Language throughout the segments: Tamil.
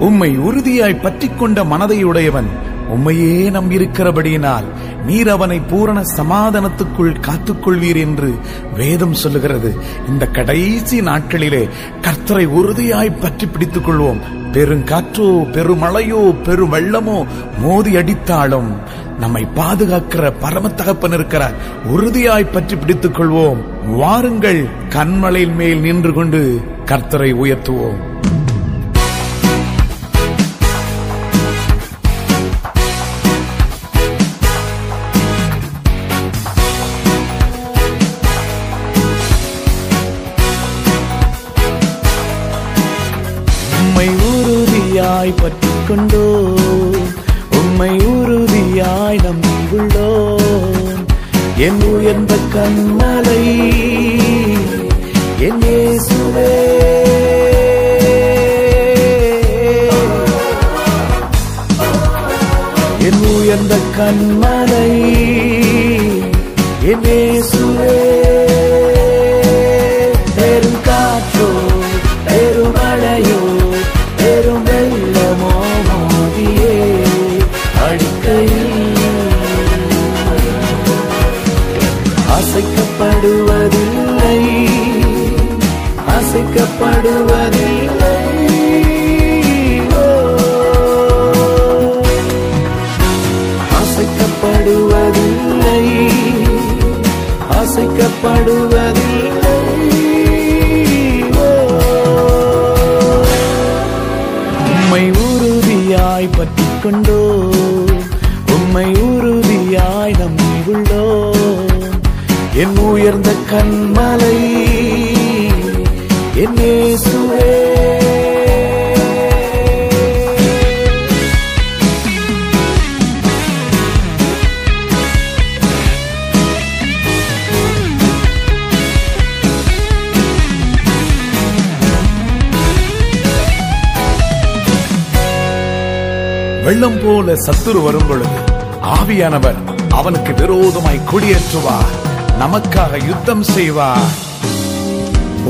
உம்மை உறுதியாய் பற்றிக்கொண்ட மனதையுடையவன் உம்மையே நம்பியிருக்கிறபடியினால் நீர் அவனை பூரண சமாதானத்துக்குள் காத்துக்கொள்வீர் என்று வேதம் சொல்லுகிறது. இந்த கடைசி நாட்களிலே கர்த்தரை உறுதியாய் பற்றி பிடித்துக் கொள்வோம் பெருங்காற்றோ பெருமழையோ பெருவெள்ளமோ மோதி அடித்தாலும் நம்மை பாதுகாக்கிற பரம தகப்பன் இருக்கிறார். உறுதியாய் பற்றி பிடித்துக் கொள்வோம் வாருங்கள் கண்மலையின் மேல் நின்று கொண்டு கர்த்தரை உயர்த்துவோம். உறுதியாய் பற்றிக் கொண்டோ உம்மை உறுதியாய் நம்பி என் உயர்ந்த கண்மலை என் இயேசுவே. என் உயர்ந்த கண்மலை அசைக்கப்படுவதில்லை உம்மை உறுதியாய் பற்றிக் கொண்டோ. உம்மை உறுதியாய் நம்பியுள்ளோ என் உயர்ந்த கண் வெள்ளம் போல சத்துரு வரும் பொழுது ஆவியானவர் அவனுக்கு விரோதமாய் கொடியேற்றுவார். நமக்காக யுத்தம் செய்வார்.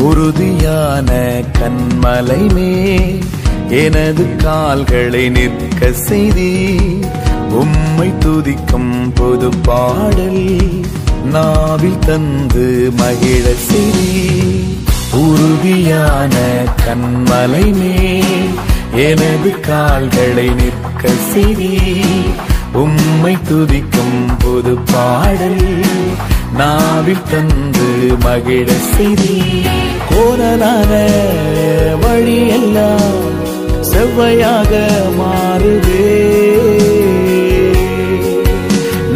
உறுதியான கண்மலை மே எனது கால்களை நிற்க செய்தி உம்மை துதிக்கும் பொது பாடல் நாவில் தந்து மகிழ செய்தி உறுதியான கண்மலை மே எனது கால்களை நிற்க செய்தி உம்மை துதிக்கும் பொது பாடல் நாவில் தந்து மகிழ செய்தி கோரலான வழியெல்லாம் செவ்வையாக மாறுதே.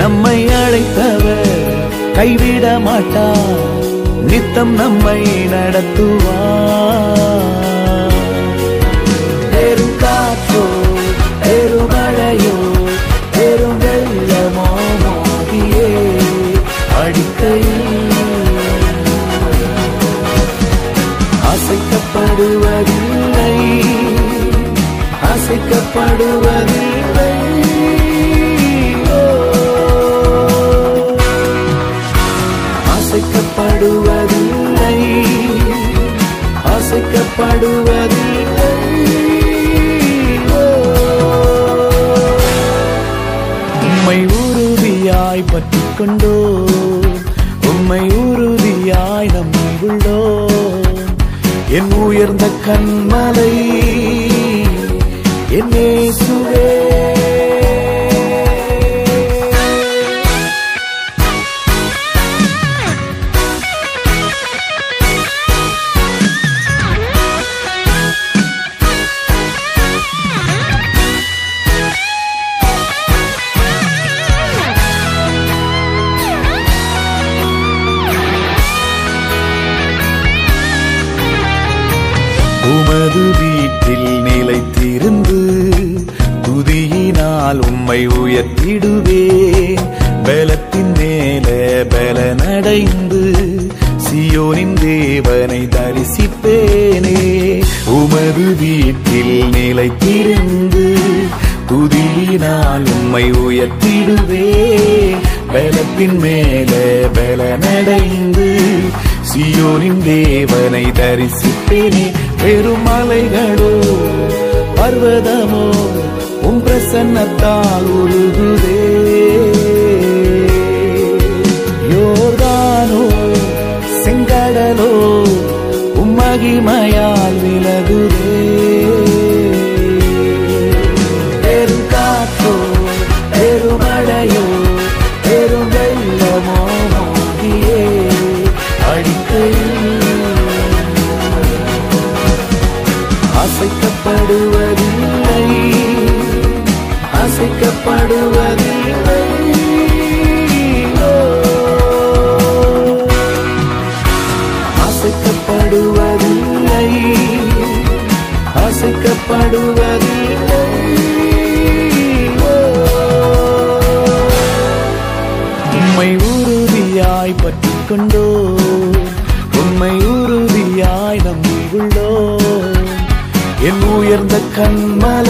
நம்மை அழைத்தவர் கைவிட மாட்டார் நித்தம் நம்மை நடத்துவார். அசைக்கப்படுவதில்லை. அசைக்கப்படுவதில்லை. ஓ. அசைக்கப்படுவதில்லை. அசைக்கப்படுவதில்லை. உம்மை உறுதியாய் பற்றிக் உம்மை உறுதியாய் என் உயர்ந்த கண்மலை என் சுவே துதியினால் உம்மை உயர்த்திடுவேன். பலத்தின் மேல பலனடைந்து சியோனின் தேவனை தரிசிப்பேனே. உமது வீட்டில் நிலைத்திருந்து துதியினால் உம்மை உயர்த்திடுவேன். பலத்தின் மேல பலனடைந்து சியோனின் தேவனை தரிசிப்பேனே. பெருமலைகளோ பர்வதமோ உம் பிரசன்னத்தால் உருகுதே. யோர்தானோ செங்கடலோ உம்மகிமையால் விலகு என் உயர்ந்த கண்மலை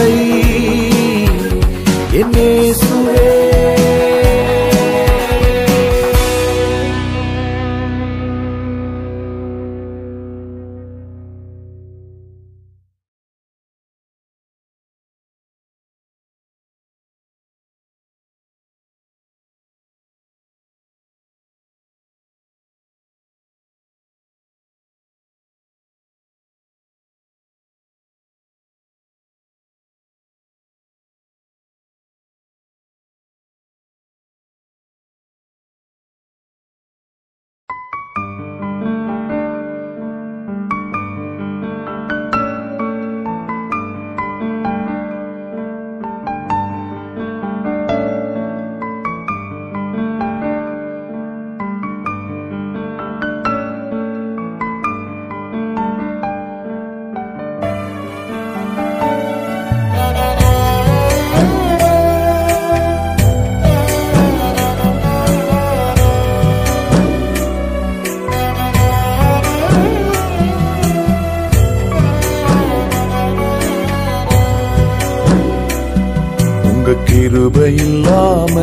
இல்லாம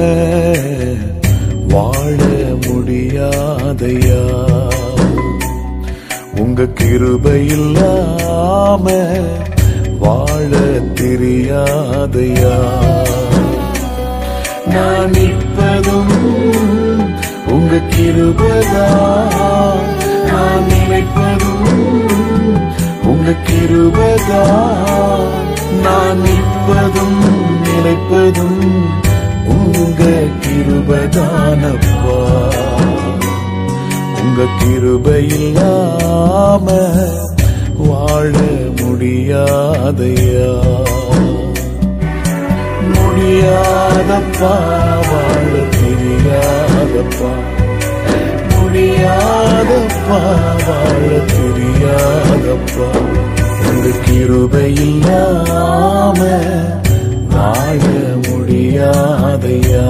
வாழ முடியாதையா? உங்க கிருபை இல்லாம வாழ தெரியாதையா? நான் நிற்பதும் உங்க கிருபதான். நான் நினைப்பதும் உங்க கிருபதான். நான் நிற்பதும் நினைப்பதும் கிருபதானப்பா. உங்க கிருபை இல்லாம வாழ முடியாதையா? முடியாதப்பா வாழ தெரியாதப்பா. முடியாதப்பா வாழ தெரியாதப்பா. உங்க கிருபை இல்லாம வாழ முடியாதையா?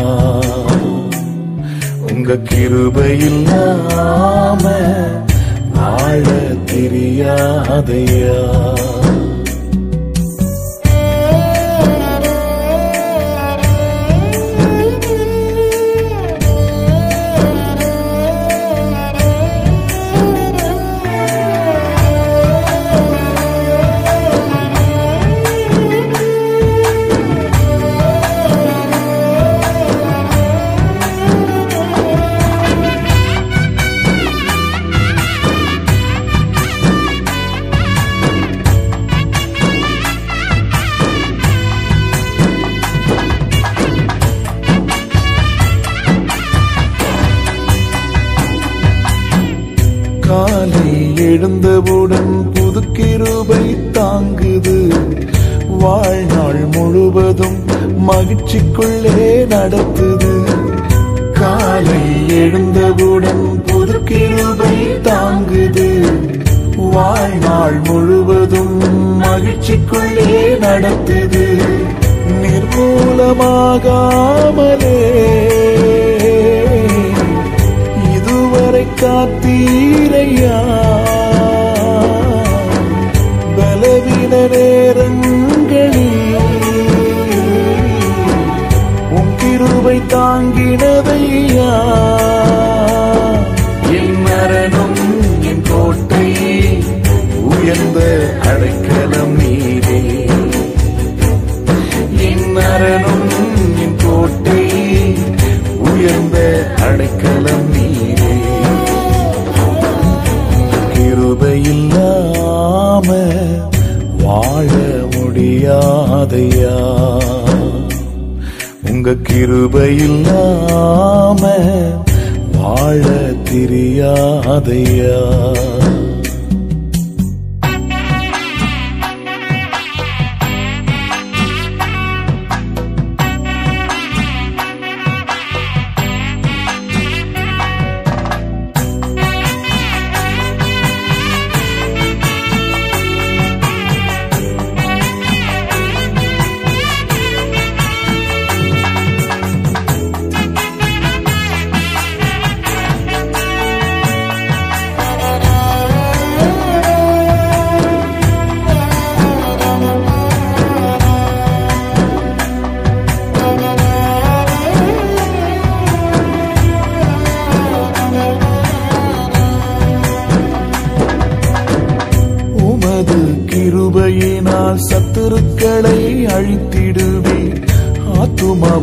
உங்க கிருபை இல்லாம வாழ தெரியாதையா?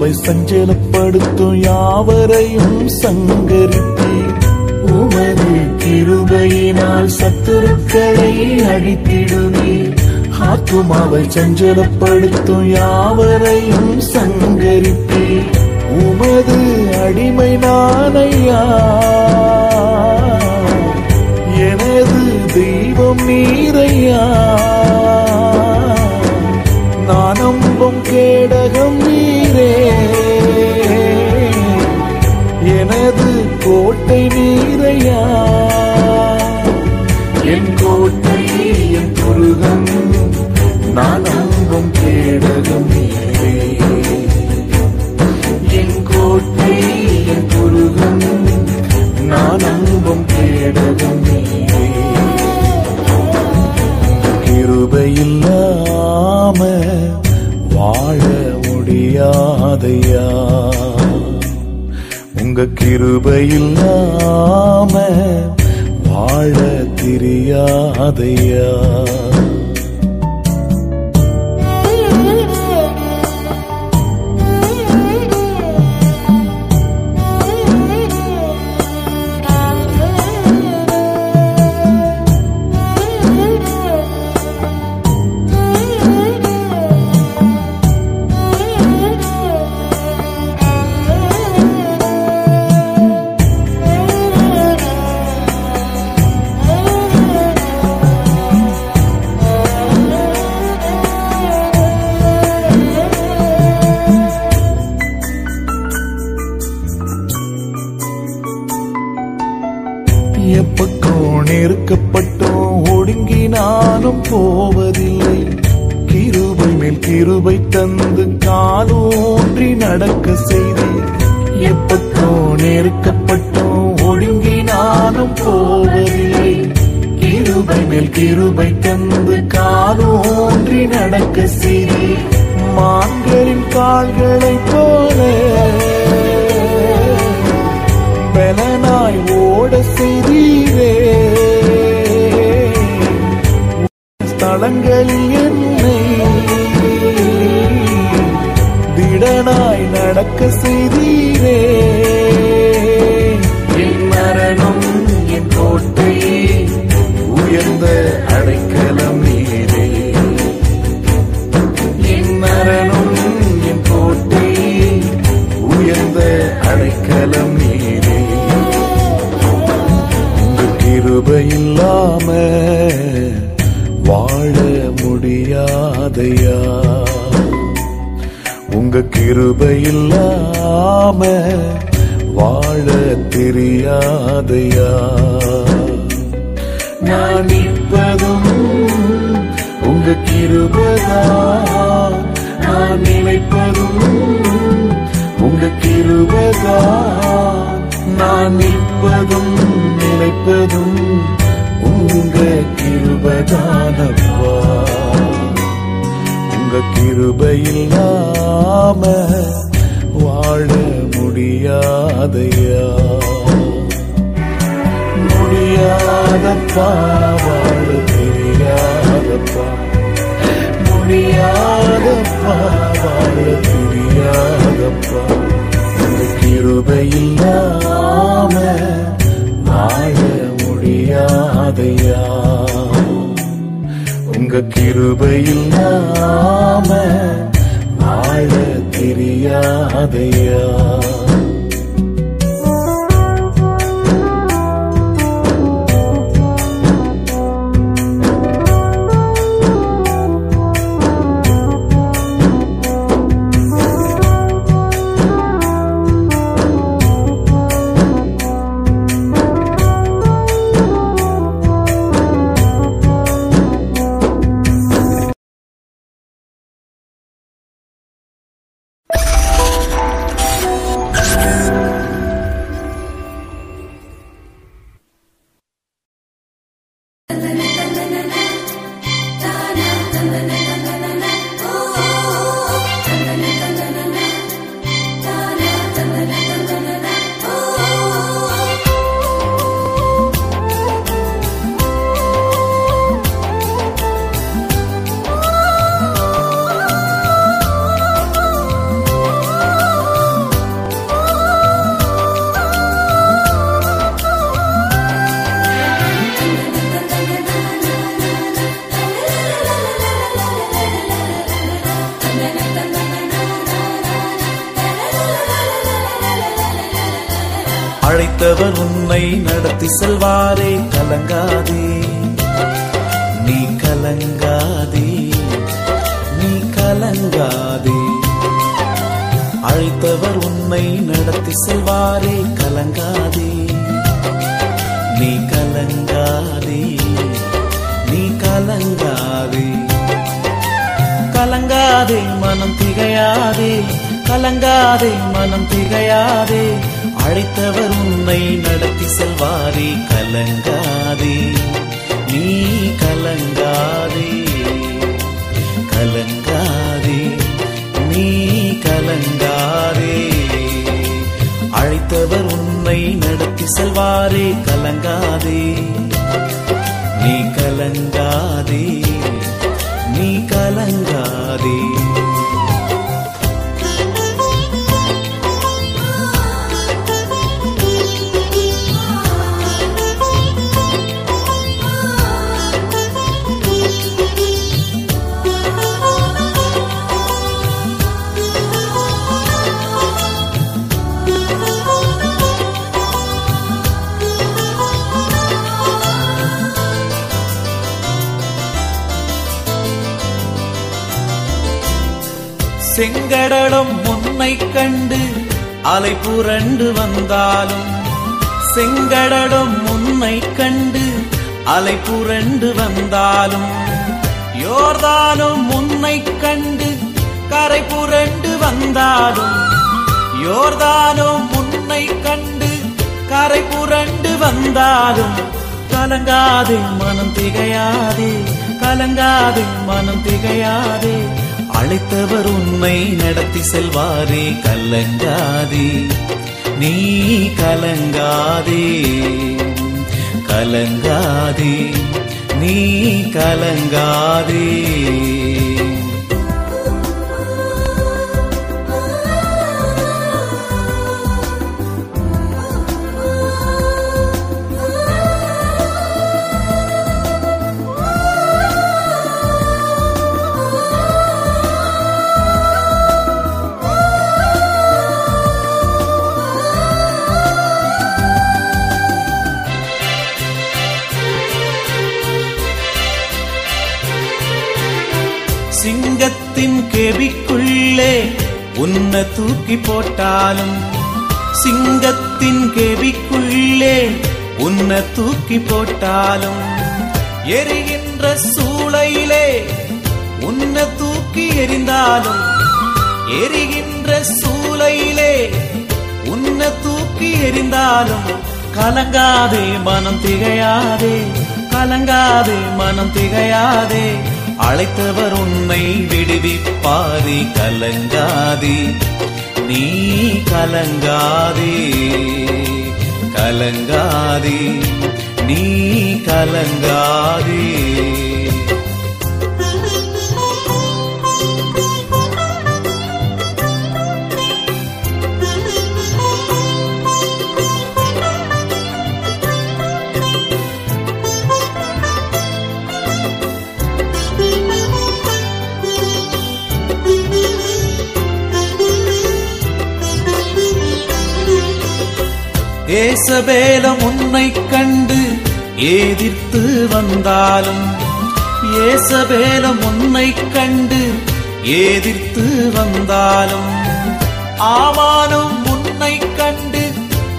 உம்மை சஞ்சலப்படுத்தும் யாவரையும் சங்கரித்தீர். உமது கிருபையினால் சத்துருக்களை அழித்திடுவீர். ஆத்துமாவை சஞ்சலப்படுத்தும் யாவரையும் சங்கரித்தீர். உமது அடிமை நானையா? எனது தெய்வம் நீரையா? நான் கேடக கோட்டை வீரையா என் கோட்டை என் துருகம் நான் அங்கும் கேடகம் என் கோட்டை என் துருகம் நான் அங்கும் கேடகம் கிருபையில்லாம வாழ முடியாதையா? உங்க கிருபையில்லாம வாழ தெரியாதையா? உங்க கிருபையில் நாம வாழ தெரியாதையா? அழைத்தவர் உன்னை நடத்தி செல்வாரே கலங்காதே. நீ கலங்காதே. கலங்காதே. நீ கலங்காதே. அழைத்தவர் உன்னை நடத்தி செல்வாரே கலங்காதே. நீ கலங்காதே. நீ கலங்காதே. செங்கடலும் முன்னை கண்டு அலை புரண்டு வந்தாலும் செங்கடலும் முன்னை கண்டு அலை புரண்டு வந்தாலும் யோர்தானும் முன்னை கண்டு கரை புரண்டு வந்தாலும் யோர்தானும் முன்னை கண்டு கரை புரண்டு வந்தாலும் கலங்காதே மனம் திகையாதே கலங்காதே மனம் திகையாதே. அழைத்தவர் உன்னை நடத்தி செல்வாரே. கலங்காதே நீ கலங்காதே. கலங்காதே நீ கலங்காதே. சிங்கத்தின் கெபிக்குள்ளே உன்னை தூக்கி போட்டாலும் சிங்கத்தின் கெபிக்குள்ளே உன்னை தூக்கி போட்டாலும் எரிகின்ற சூளையிலே உன்னை தூக்கி எரிந்தாலும் எரிகின்ற சூளையிலே உன்னை தூக்கி எரிந்தாலும் கலங்காதே மனம் திகையாதே கலங்காதே மனம் திகையாதே அழைத்தவர் உன்னை விடுவிப்பாதி கலங்காதி. நீ கலங்காதே கலங்காதே. நீ கலங்காதே. ஏசபேலம் உன்னை கண்டு ஏதிர்த்து வந்தாலும் ஏசபேலம் உன்னை கண்டு ஏதிர்த்து வந்தாலும் ஆமானும் உன்னை கண்டு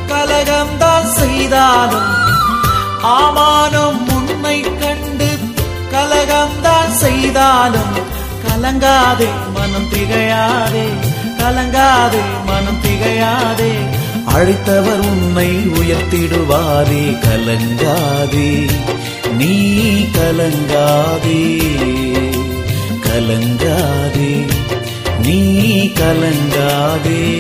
கலகம்தான் செய்தாலும் ஆமானும் உன்னை கண்டு கலகம்தான் செய்தாலும் கலங்காதே மனம் திகையாதே கலங்காதே மனம் திகையாதே. அழைத்தவர் உன்னை உயர்த்திடுவாரே கலங்காதே. நீ கலங்காதே. கலங்காதே. நீ கலங்காதே.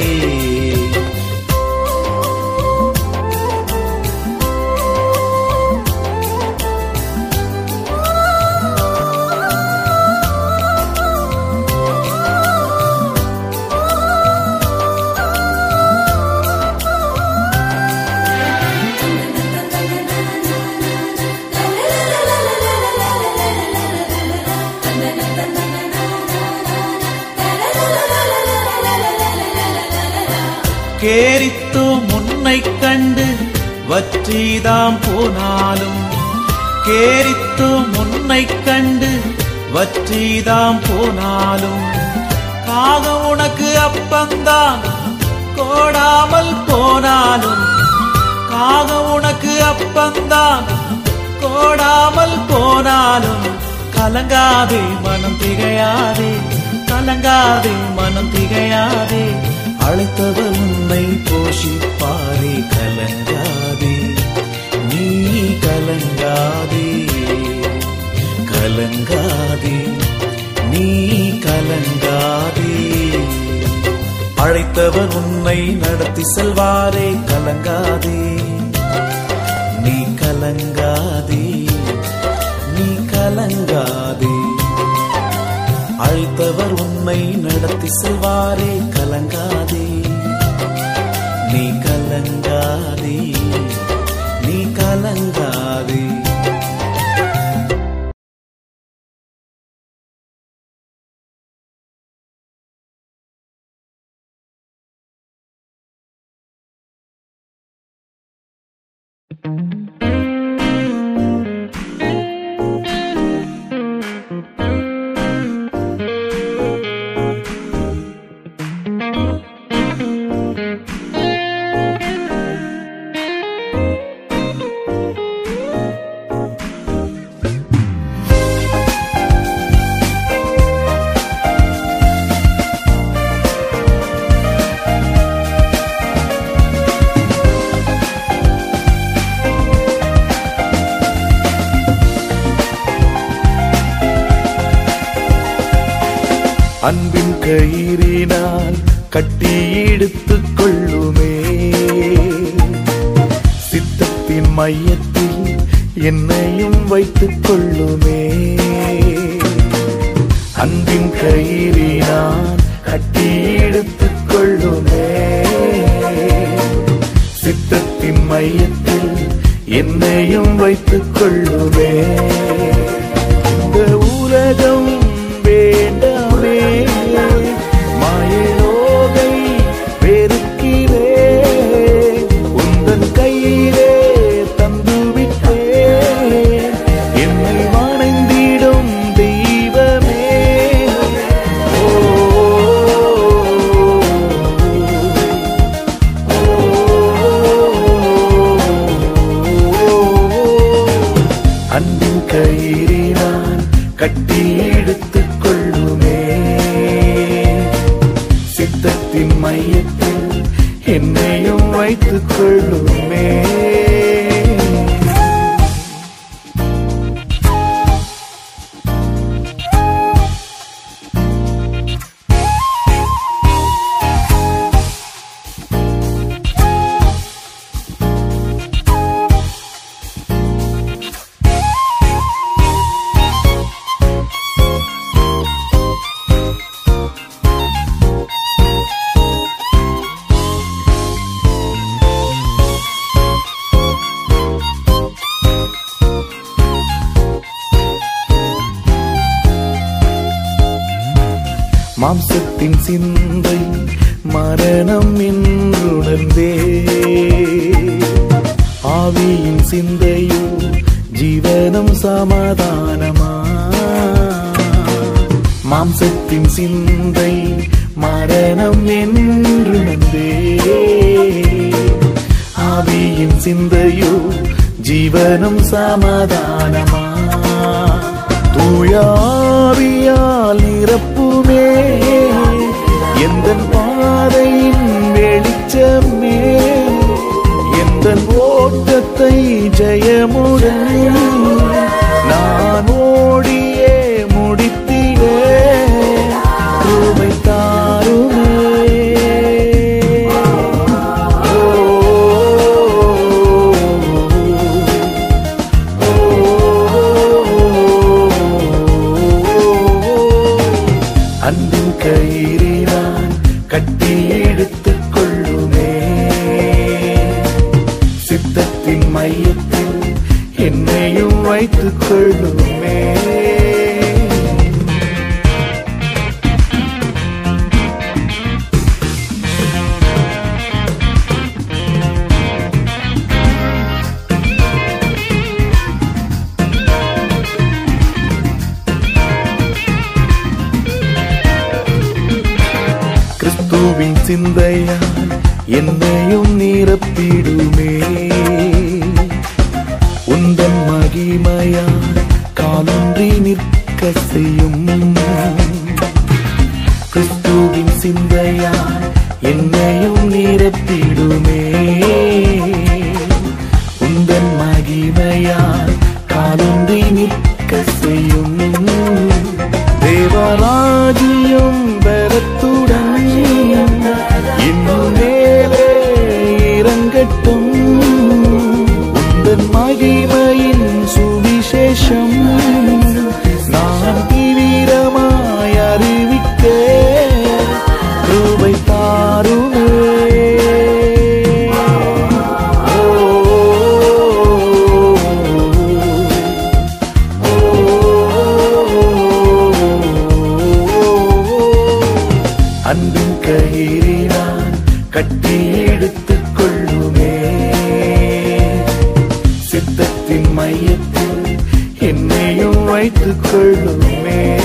கேரித்து முன்னை கண்டு வற்றிதாம் போனாலும். கேரித்து முன்னை கண்டு வற்றிதாம் போனாலும். காகம் உனக்கு அப்பந்தான் கோடாமல் போனாலும். காகம் உனக்கு அப்பந்தான் கோடாமல் போனாலும். கலங்காதே மனம் திகையாதே கலங்காதே மனம் திகையாதே. அழைத்தவர் உன்னை போஷிப்பாரே கலங்காதே. நீ கலங்காதே. கலங்காதே. நீ கலங்காதே. அழைத்தவர் உன்னை நடத்தி செல்வாரே கலங்காதே. நீ கலங்காதே. நீ கலங்காதே. அழைத்தவர் உன்னை நடத்தி செல்வாரே கலங்காதே. கலங்காதே நீ கலங்காதே கட்டி கொள்ளுமே. சித்தத்தின் மையத்தில் என்னையும் வைத்துக் கொள்ளுமே. அன்பின் கயிறினால் கட்டி எடுத்துக் கொள்ளுமே. சித்தத்தின் மையத்தில் என்னையும் வைத்துக் கொள்ளுமே. ஆவியால் நிரப்புமே எந்த பாதையின் வெளிச்சமே. எந்த ஓட்டத்தை ஜெயமுடன். வைத்துக் கொள்ளுமே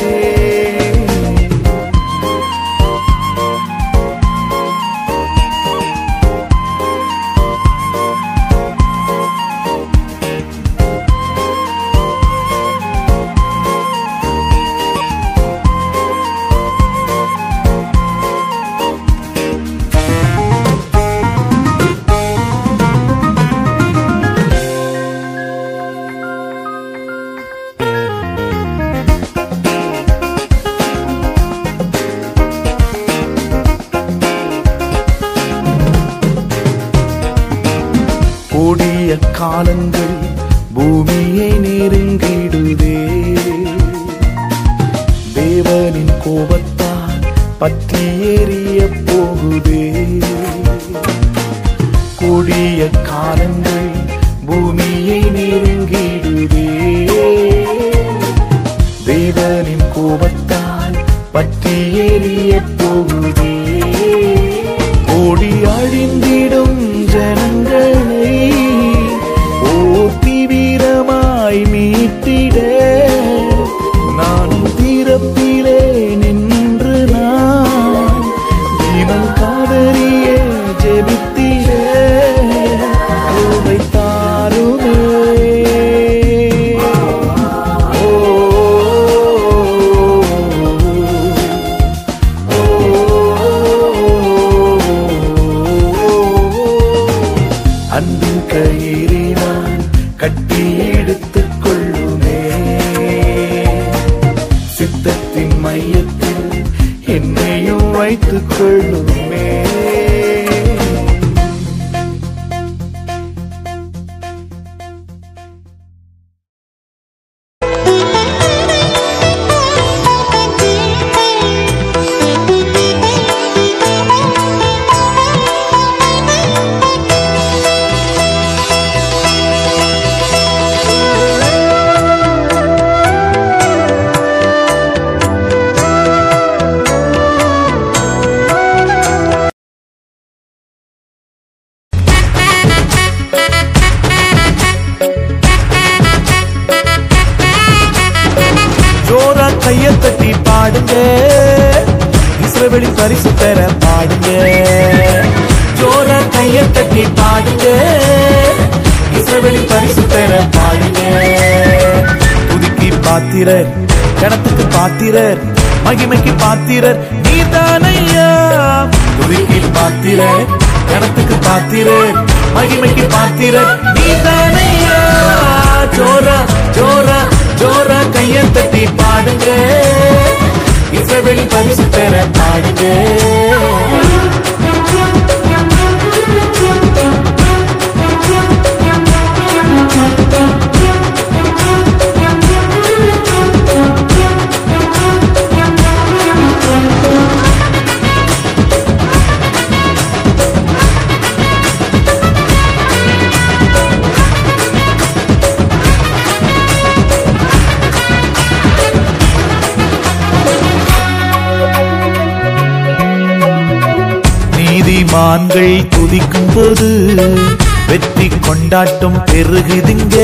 கொண்டாட்டம் பெருகுதுங்க.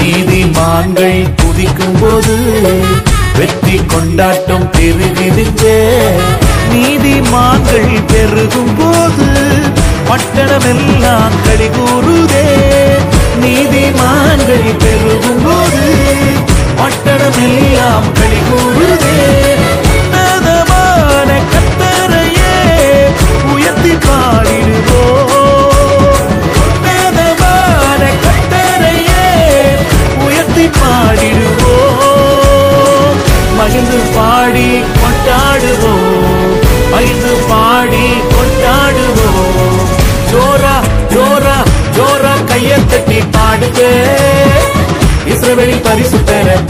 நீதிமான்கள் குதிக்கும் போது வெற்றி கொண்டாட்டம் பெருகுதுங்க. நீதிமான்கள் பெருகும் போது பட்டணமெல்லாம் கடிகூறுது. இஸ்ரவேலின்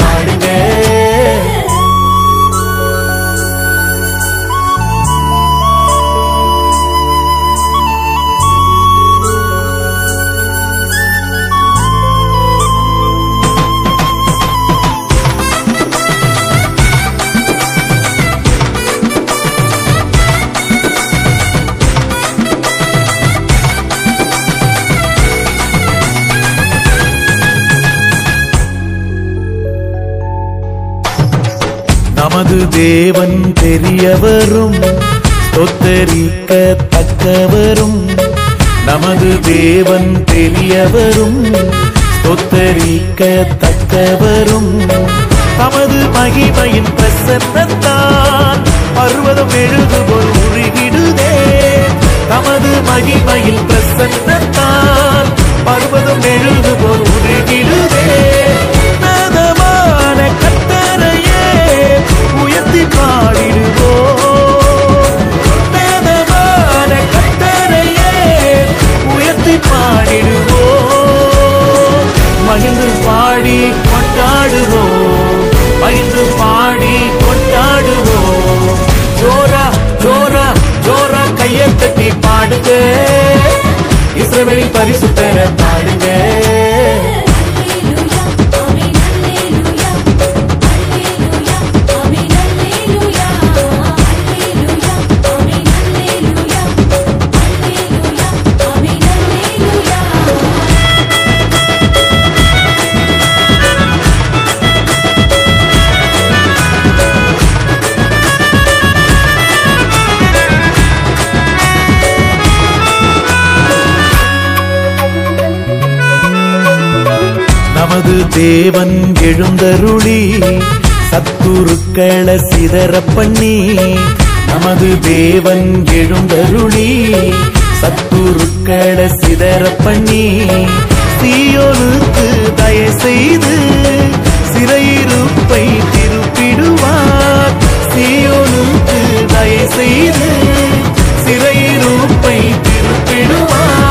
தேவன் பெரியவரும் தொத்தரிக்க தக்கவரும் நமது தேவன் பெரியவரும் தொத்தரிக்க தக்கவரும் தமது மகிமையின் பிரசன்னத்தான் பர்வதம் எழுதுபோல் உருகிடுதே. தமது மகிமையில் பிரசன்னத்தான் பர்வதம் எழுதுபோல் உருகிடுதே. மகிழ்ந்து பாடி கொண்டாடுவோம் மகிழ்ந்து பாடி கொண்டாடுவோம் ஜோரா ஜோரா ஜோரா கையை தட்டி பாடுங்க. இஸ்ரவேலின் பரிசுத்தர பாடுங்க. நமது தேவன் எழுந்தருளி சத்துருக்களை சிதற பண்ணி நமது தேவன் எழுந்தருளி சத்துருக்களை சிதற பண்ணி தீயோனுக்கு தய செய்து சிறையிருப்பை திருப்பிடுவார். தீயோனுக்கு தய செய்து சிறையிருப்பை திருப்பிடுவார்.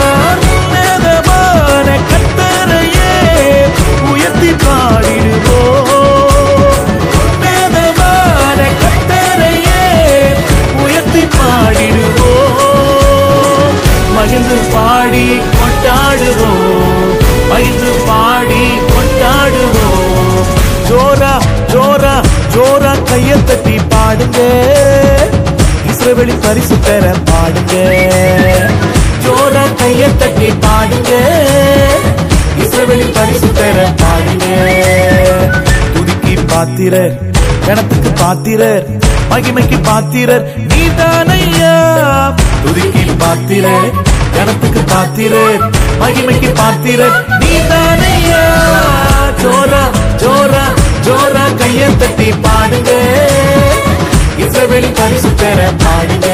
மகிழ்ந்து பாடி கொண்டாடுவோம். மகிழ்ந்து பாடி கொண்டாடுவோம். ஜோரா ஜோரா ஜோரா கைய தட்டி பாடுங்க. இஸ்ரவெளி பரிசு பெற பாடுங்க. ஜோரா கைய தட்டி பாடுங்க. இஸ்ரவெளி பரிசு பெற பாடுங்க. துதிக்கி பாத்திரர் கணத்துக்கு பாத்திரர் மகிமைக்கு பாத்திரர் நீதானையா துதிக்கி பாத்திரர் கணத்துக்கு பாத்திரர் மகிமைக்கு பாத்திர. நீ தானையா ஜோரா ஜோரா ஜோரா. கைய தட்டி பாடுங்க. இசைவெளி பரிசு பெற பாடுங்க.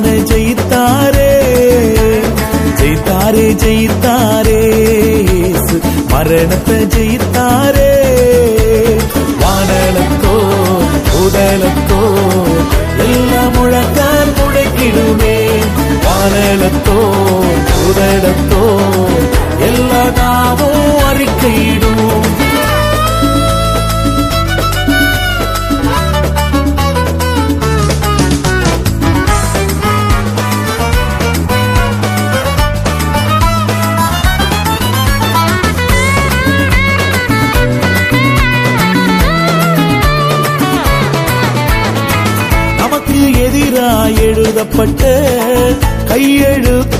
சாத்தான ஜெயித்தாரே ஜெயித்தாரே ஜெயித்தாரே. மரணத்தை ஜெயித்தாரே. வானலத்தோ உடலத்தோ எல்லாம் முழக்கார் முடக்கிடுமே. வானலத்தோ உடலத்தோ எல்லா நாமும் அறி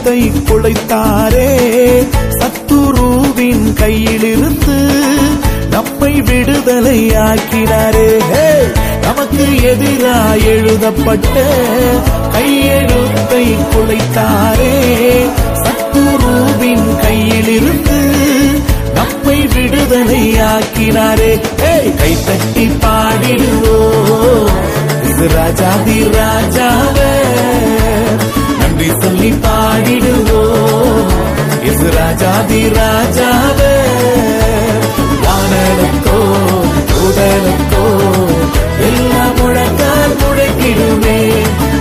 கையெழுத்தை குலைத்தாரே சத்துருவின் கையிலிருந்து நம்மை விடுதலை ஆக்கினாரே நமக்கு எதிராய் எழுதப்பட்ட கையெழுத்தை குலைத்தாரே சத்துருவின் கையிலிருந்து நம்மை விடுதலை ஆக்கினாரே கை தட்டி பாடிடுவோம் இது ராஜாதி ராஜாவே நன்றி சொல்லி பா பாடிடுவோம் இது ராஜாதி ராஜாவே வானலுக்கோ உடலுக்கோ எல்லா முழக்கால் முழக்கிடுமே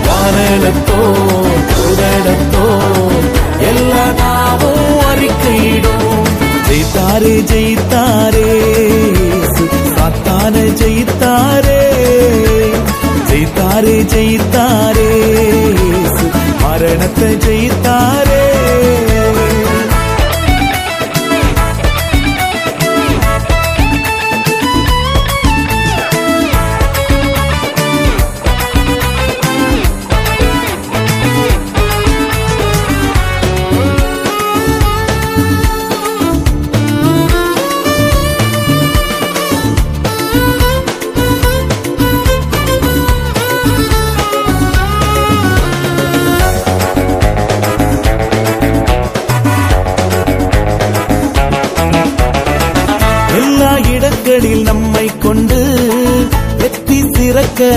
வானலுக்கோ உடலுக்கோ எல்லா நாமும் அறிக்கையிடும். ஜெயித்தாரே ஜெயித்தாரே சாத்தான ஜெயித்தாரே. ஜெயித்தாரே ஜெயித்தாரே மரணத்தை ஜெயித்தாரே.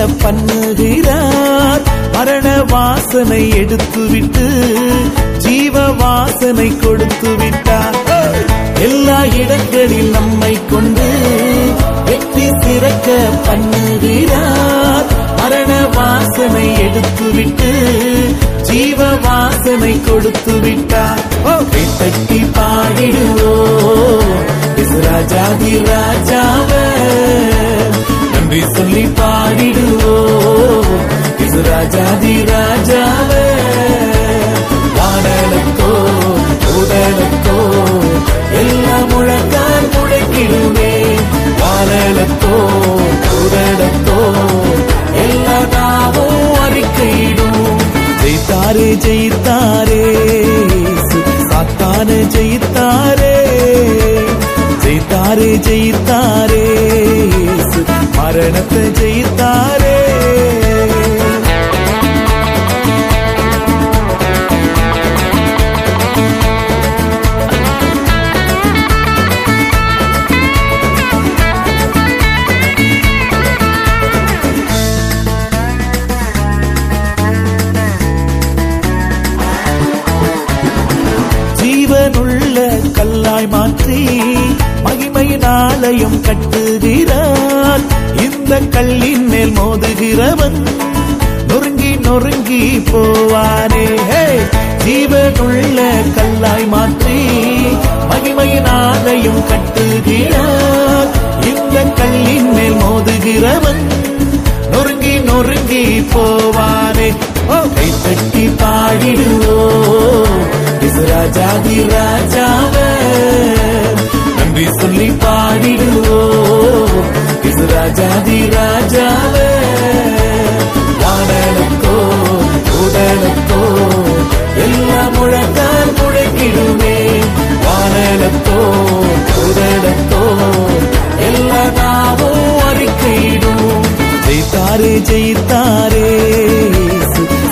பண்ணுகிறார். மரண வாசனை எடுத்துவிட்டு ஜீவ வாசனை கொடுத்து விட்டார். எல்லா இடங்களில் நம்மை கொண்டு வெற்றி சிறக்க பண்ணுகிறார். மரண வாசனை எடுத்துவிட்டு ஜீவ வாசனை கொடுத்து விட்டார். தட்டி பாடிடுவோம். ராஜாதி ராஜாவே. நன்றி சொல்லி பாடிடுவோம் இது ராஜாதி ராஜாவே. பாடலுக்கோ உடலுக்கோ எல்லா முழக்கால் முழக்கிடுமே பாடலுக்கோ உடலுக்கோ எல்லா நாமும் அறிக்கையிடும். ஜெயித்தாரே ஜெயித்தாரே. சாத்தானு ஜெயித்தாரே. ஜெயித்தாரே ஜெயித்தாரே. இயேசு மரணத்தை கட்டுகிறார் கல்லின் மேல் மோதுகிறவன் நொறுங்கி நொறுங்கி போவானே. ஜீவனுள்ள கல்லாய் மாற்றி மகிமையினாதையும் கட்டுகிறார். இந்த கல்லின் மேல் மோதுகிறவன் நொறுங்கி நொறுங்கி போவானே. ஓ கை தட்டி பாடிடுவோ ராஜாதி ராஜா சாத்தாரு ஜெயித்தாரே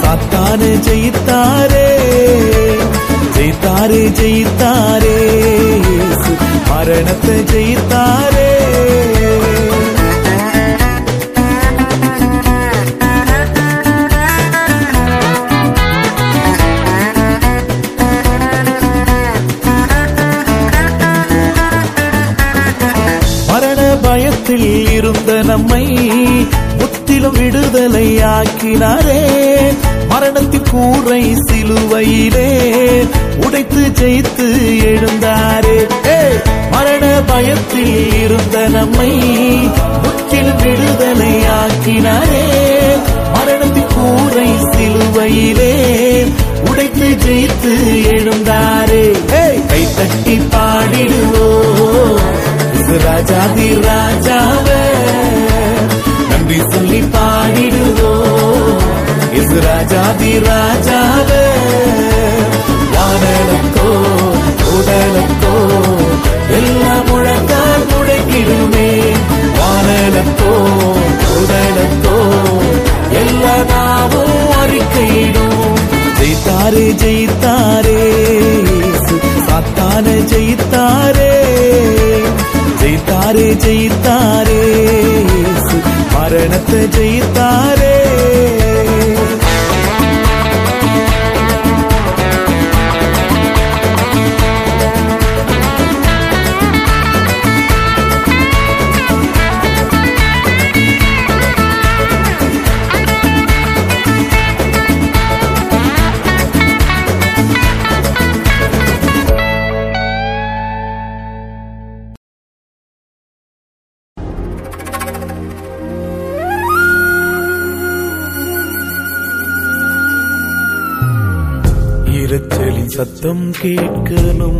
சாத்தாரு ஜெயித்தாரே ஜெயித்தாரு ஜெயித்தாரே மரணத்தை ஜெயித்தாரே. பயத்தில் இருந்த நம்மை விடுதலை ஆக்கினாரே மரணத்தின் கூரை சிலுவையிலே உடைத்து ஜெயித்து எழுந்தாரே. மரண பயத்தில் இருந்த நம்மை முற்றிலும் விடுதலை ஆக்கினாரே மரணத்தின் கூரை சிலுவையிலே உடைத்து ஜெயித்து எழுந்தாரே. கை தட்டி பாடிடுவோ. ராஜாதி ராஜாவே. நன்றி சொல்லி பா பாடிடுவோ இசு ராஜாதி ராஜாவ வானலத்தோ உடலுக்கோ எல்லாம் முழக்கால் முழங்கிடுமே வானலத்தோ உடலுக்கோ எல்லா நாமும் அறிக்கையிடும் ஜெயித்தாரே ஜெயித்தாரே சாத்தான ஜெயித்தாரே ஜெயித்தாரே ஜெயித்தாரே மரணத்தை ஜெயித்தாரே சத்தம் கேட்கணும்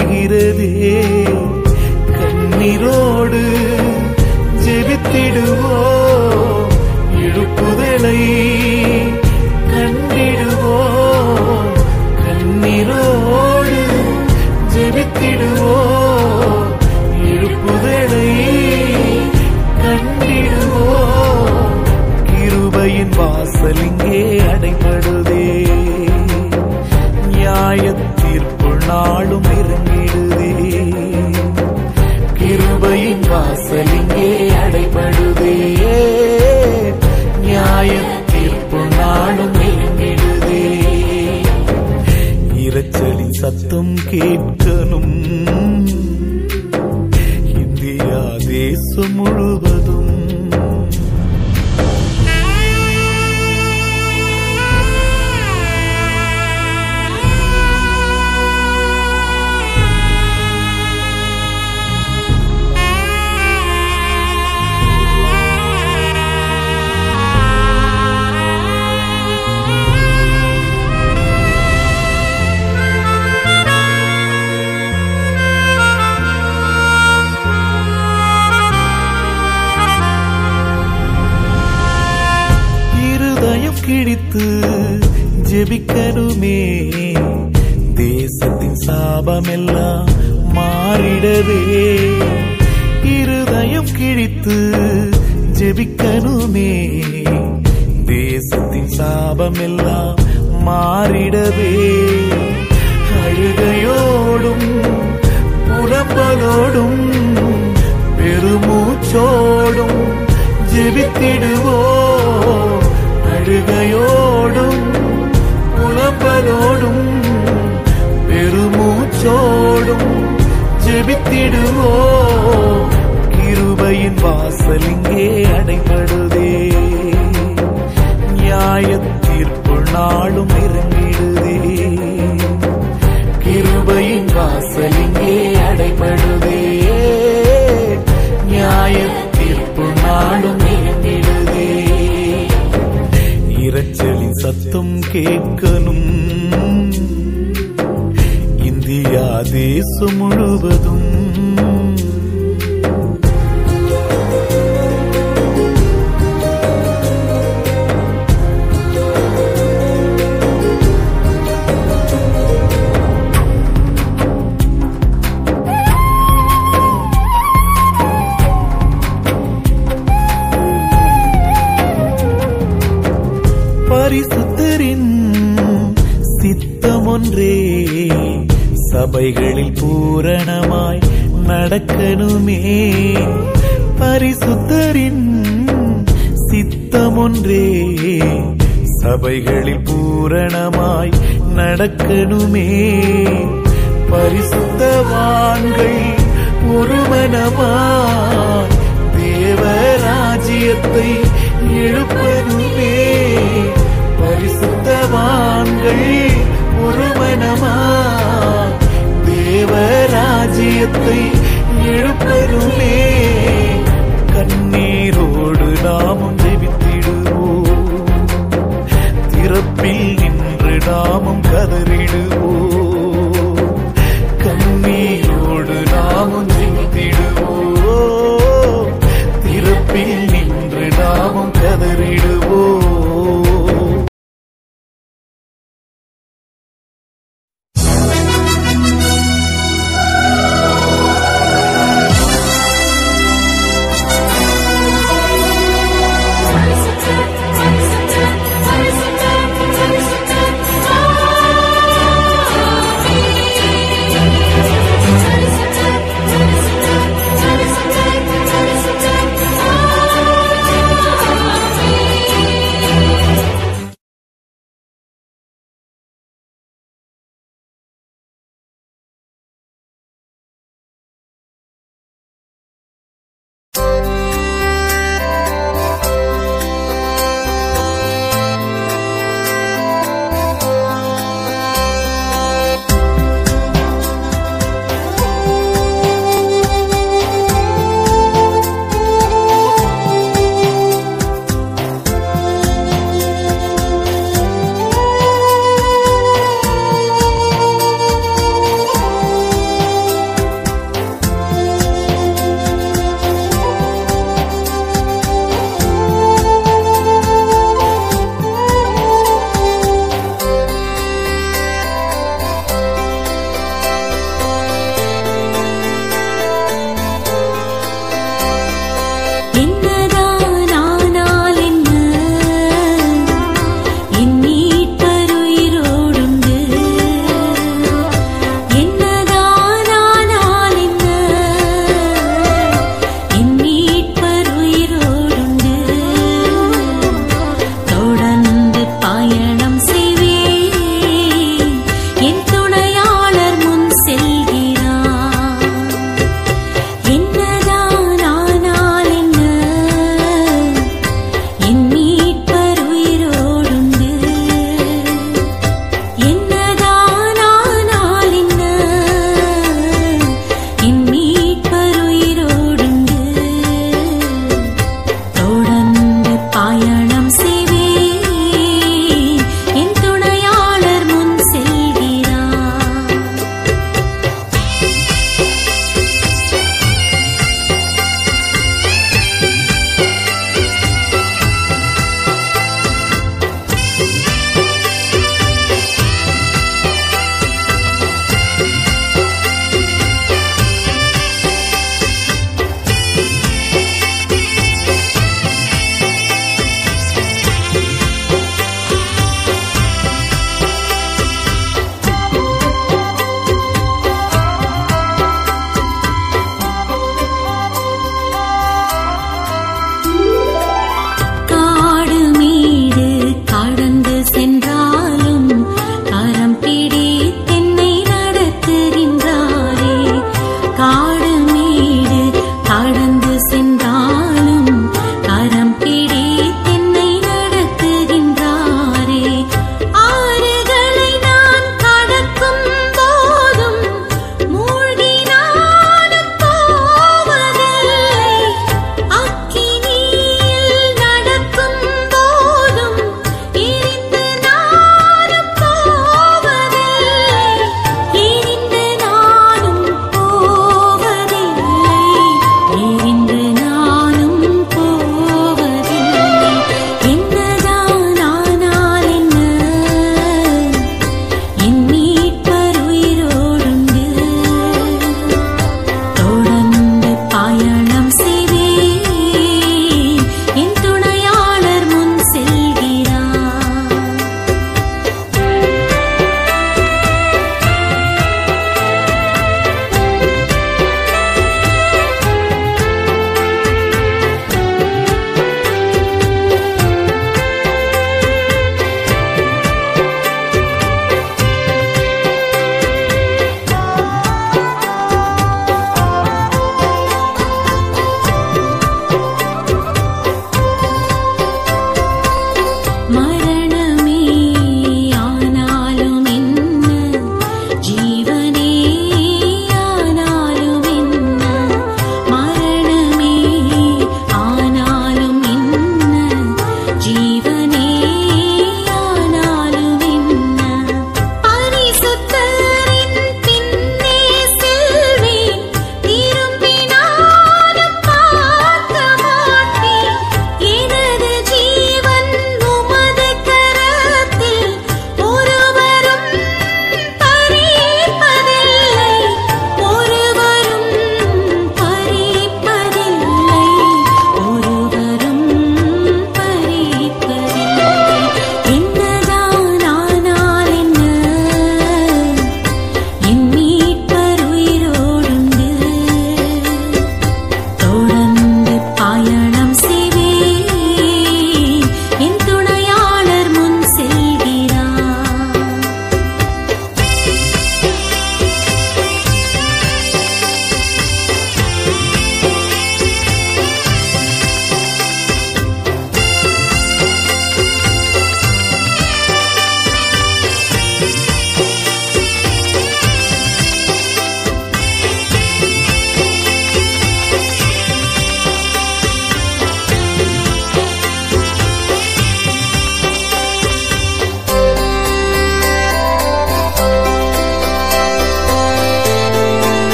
விழுகிறதே கண்ணீரோடு ஜெபித்திடுவோ. இழுப்புதலை கண்டிடுவோ. கண்ணீரோடு ஜெபித்திடுவோ. இழுப்புதலை கண்டிடுவோ. கிருபையின் வாசலிங்கே அடைபடுதே. நியாய தீர்ப்பு நாளும் இருந்த கிருபையின் இங்கே அடைபடுதே. நியாய தீர்ப்பு நாளும் நெருங்கிடுதே இரைச்சலின் சத்தம் கேட்கணும். இந்தியா தேசம் முழுவதும் நினைத்து ஜெபிக்கணுமே. தேசத்தின் சாபமெல்லாம் மாறிடவே. இருதயம் கிழித்து ஜெபிக்கணுமே. தேசத்தின் சாபமெல்லாம் மாறிடவே. அழுகையோடும் புலம்பலோடும் பெருமூச்சோடும் ஜெபித்திடுவோம். அழுகையோடும் புலம்பலோடும் பெருமூச்சோடும் ஜெபித்திடுவோ கிருபையின் வாசலிங்கே கேட்கணும். இந்தியா தேசம் முழுவதும் நடக்கணுமே பரிசுத்தவான்கள் ஒருமனமாய் தேவராஜ்யத்தை எழுப்பணுமே பரிசுத்தவான்கள் ஒருமனமாய் தேவராஜ்யத்தை எழுப்பணுமே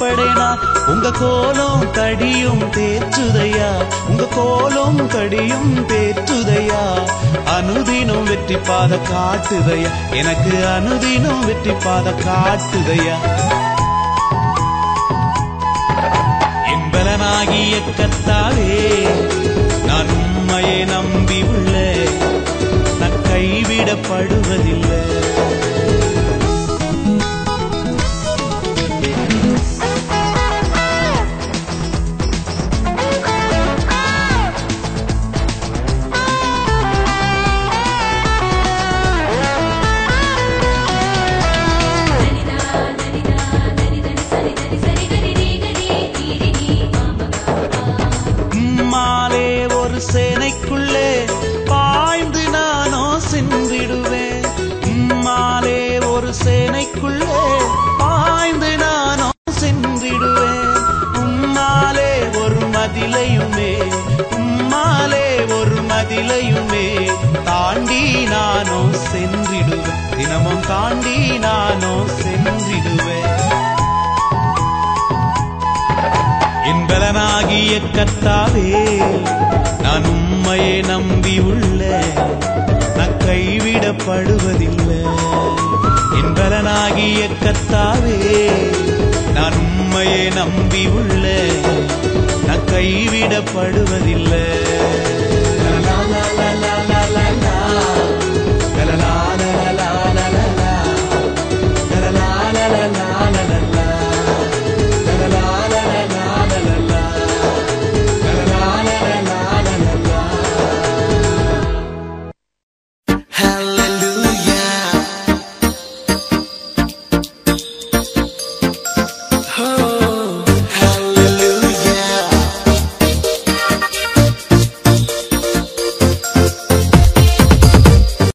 படைனா உங்க கோலம் தடியும் தேற்றுதையா உங்க கோலம் தடியும் தேற்றுதையா அனுதினம் வெற்றி பாத காட்டுதையா? எனக்கு அனுதினம் வெற்றி பாத காட்டுதையா? என்பலனாகிய கத்தாவே நான் உண்மையை நம்பி உள்ள நான் கைவிடப்படுவதில்லை அறியப்படுவதில்லை என் பலனாகிய கத்தாவே நான் உண்மையை நம்பி உள்ள நான் கைவிடப்படுவதில்லை.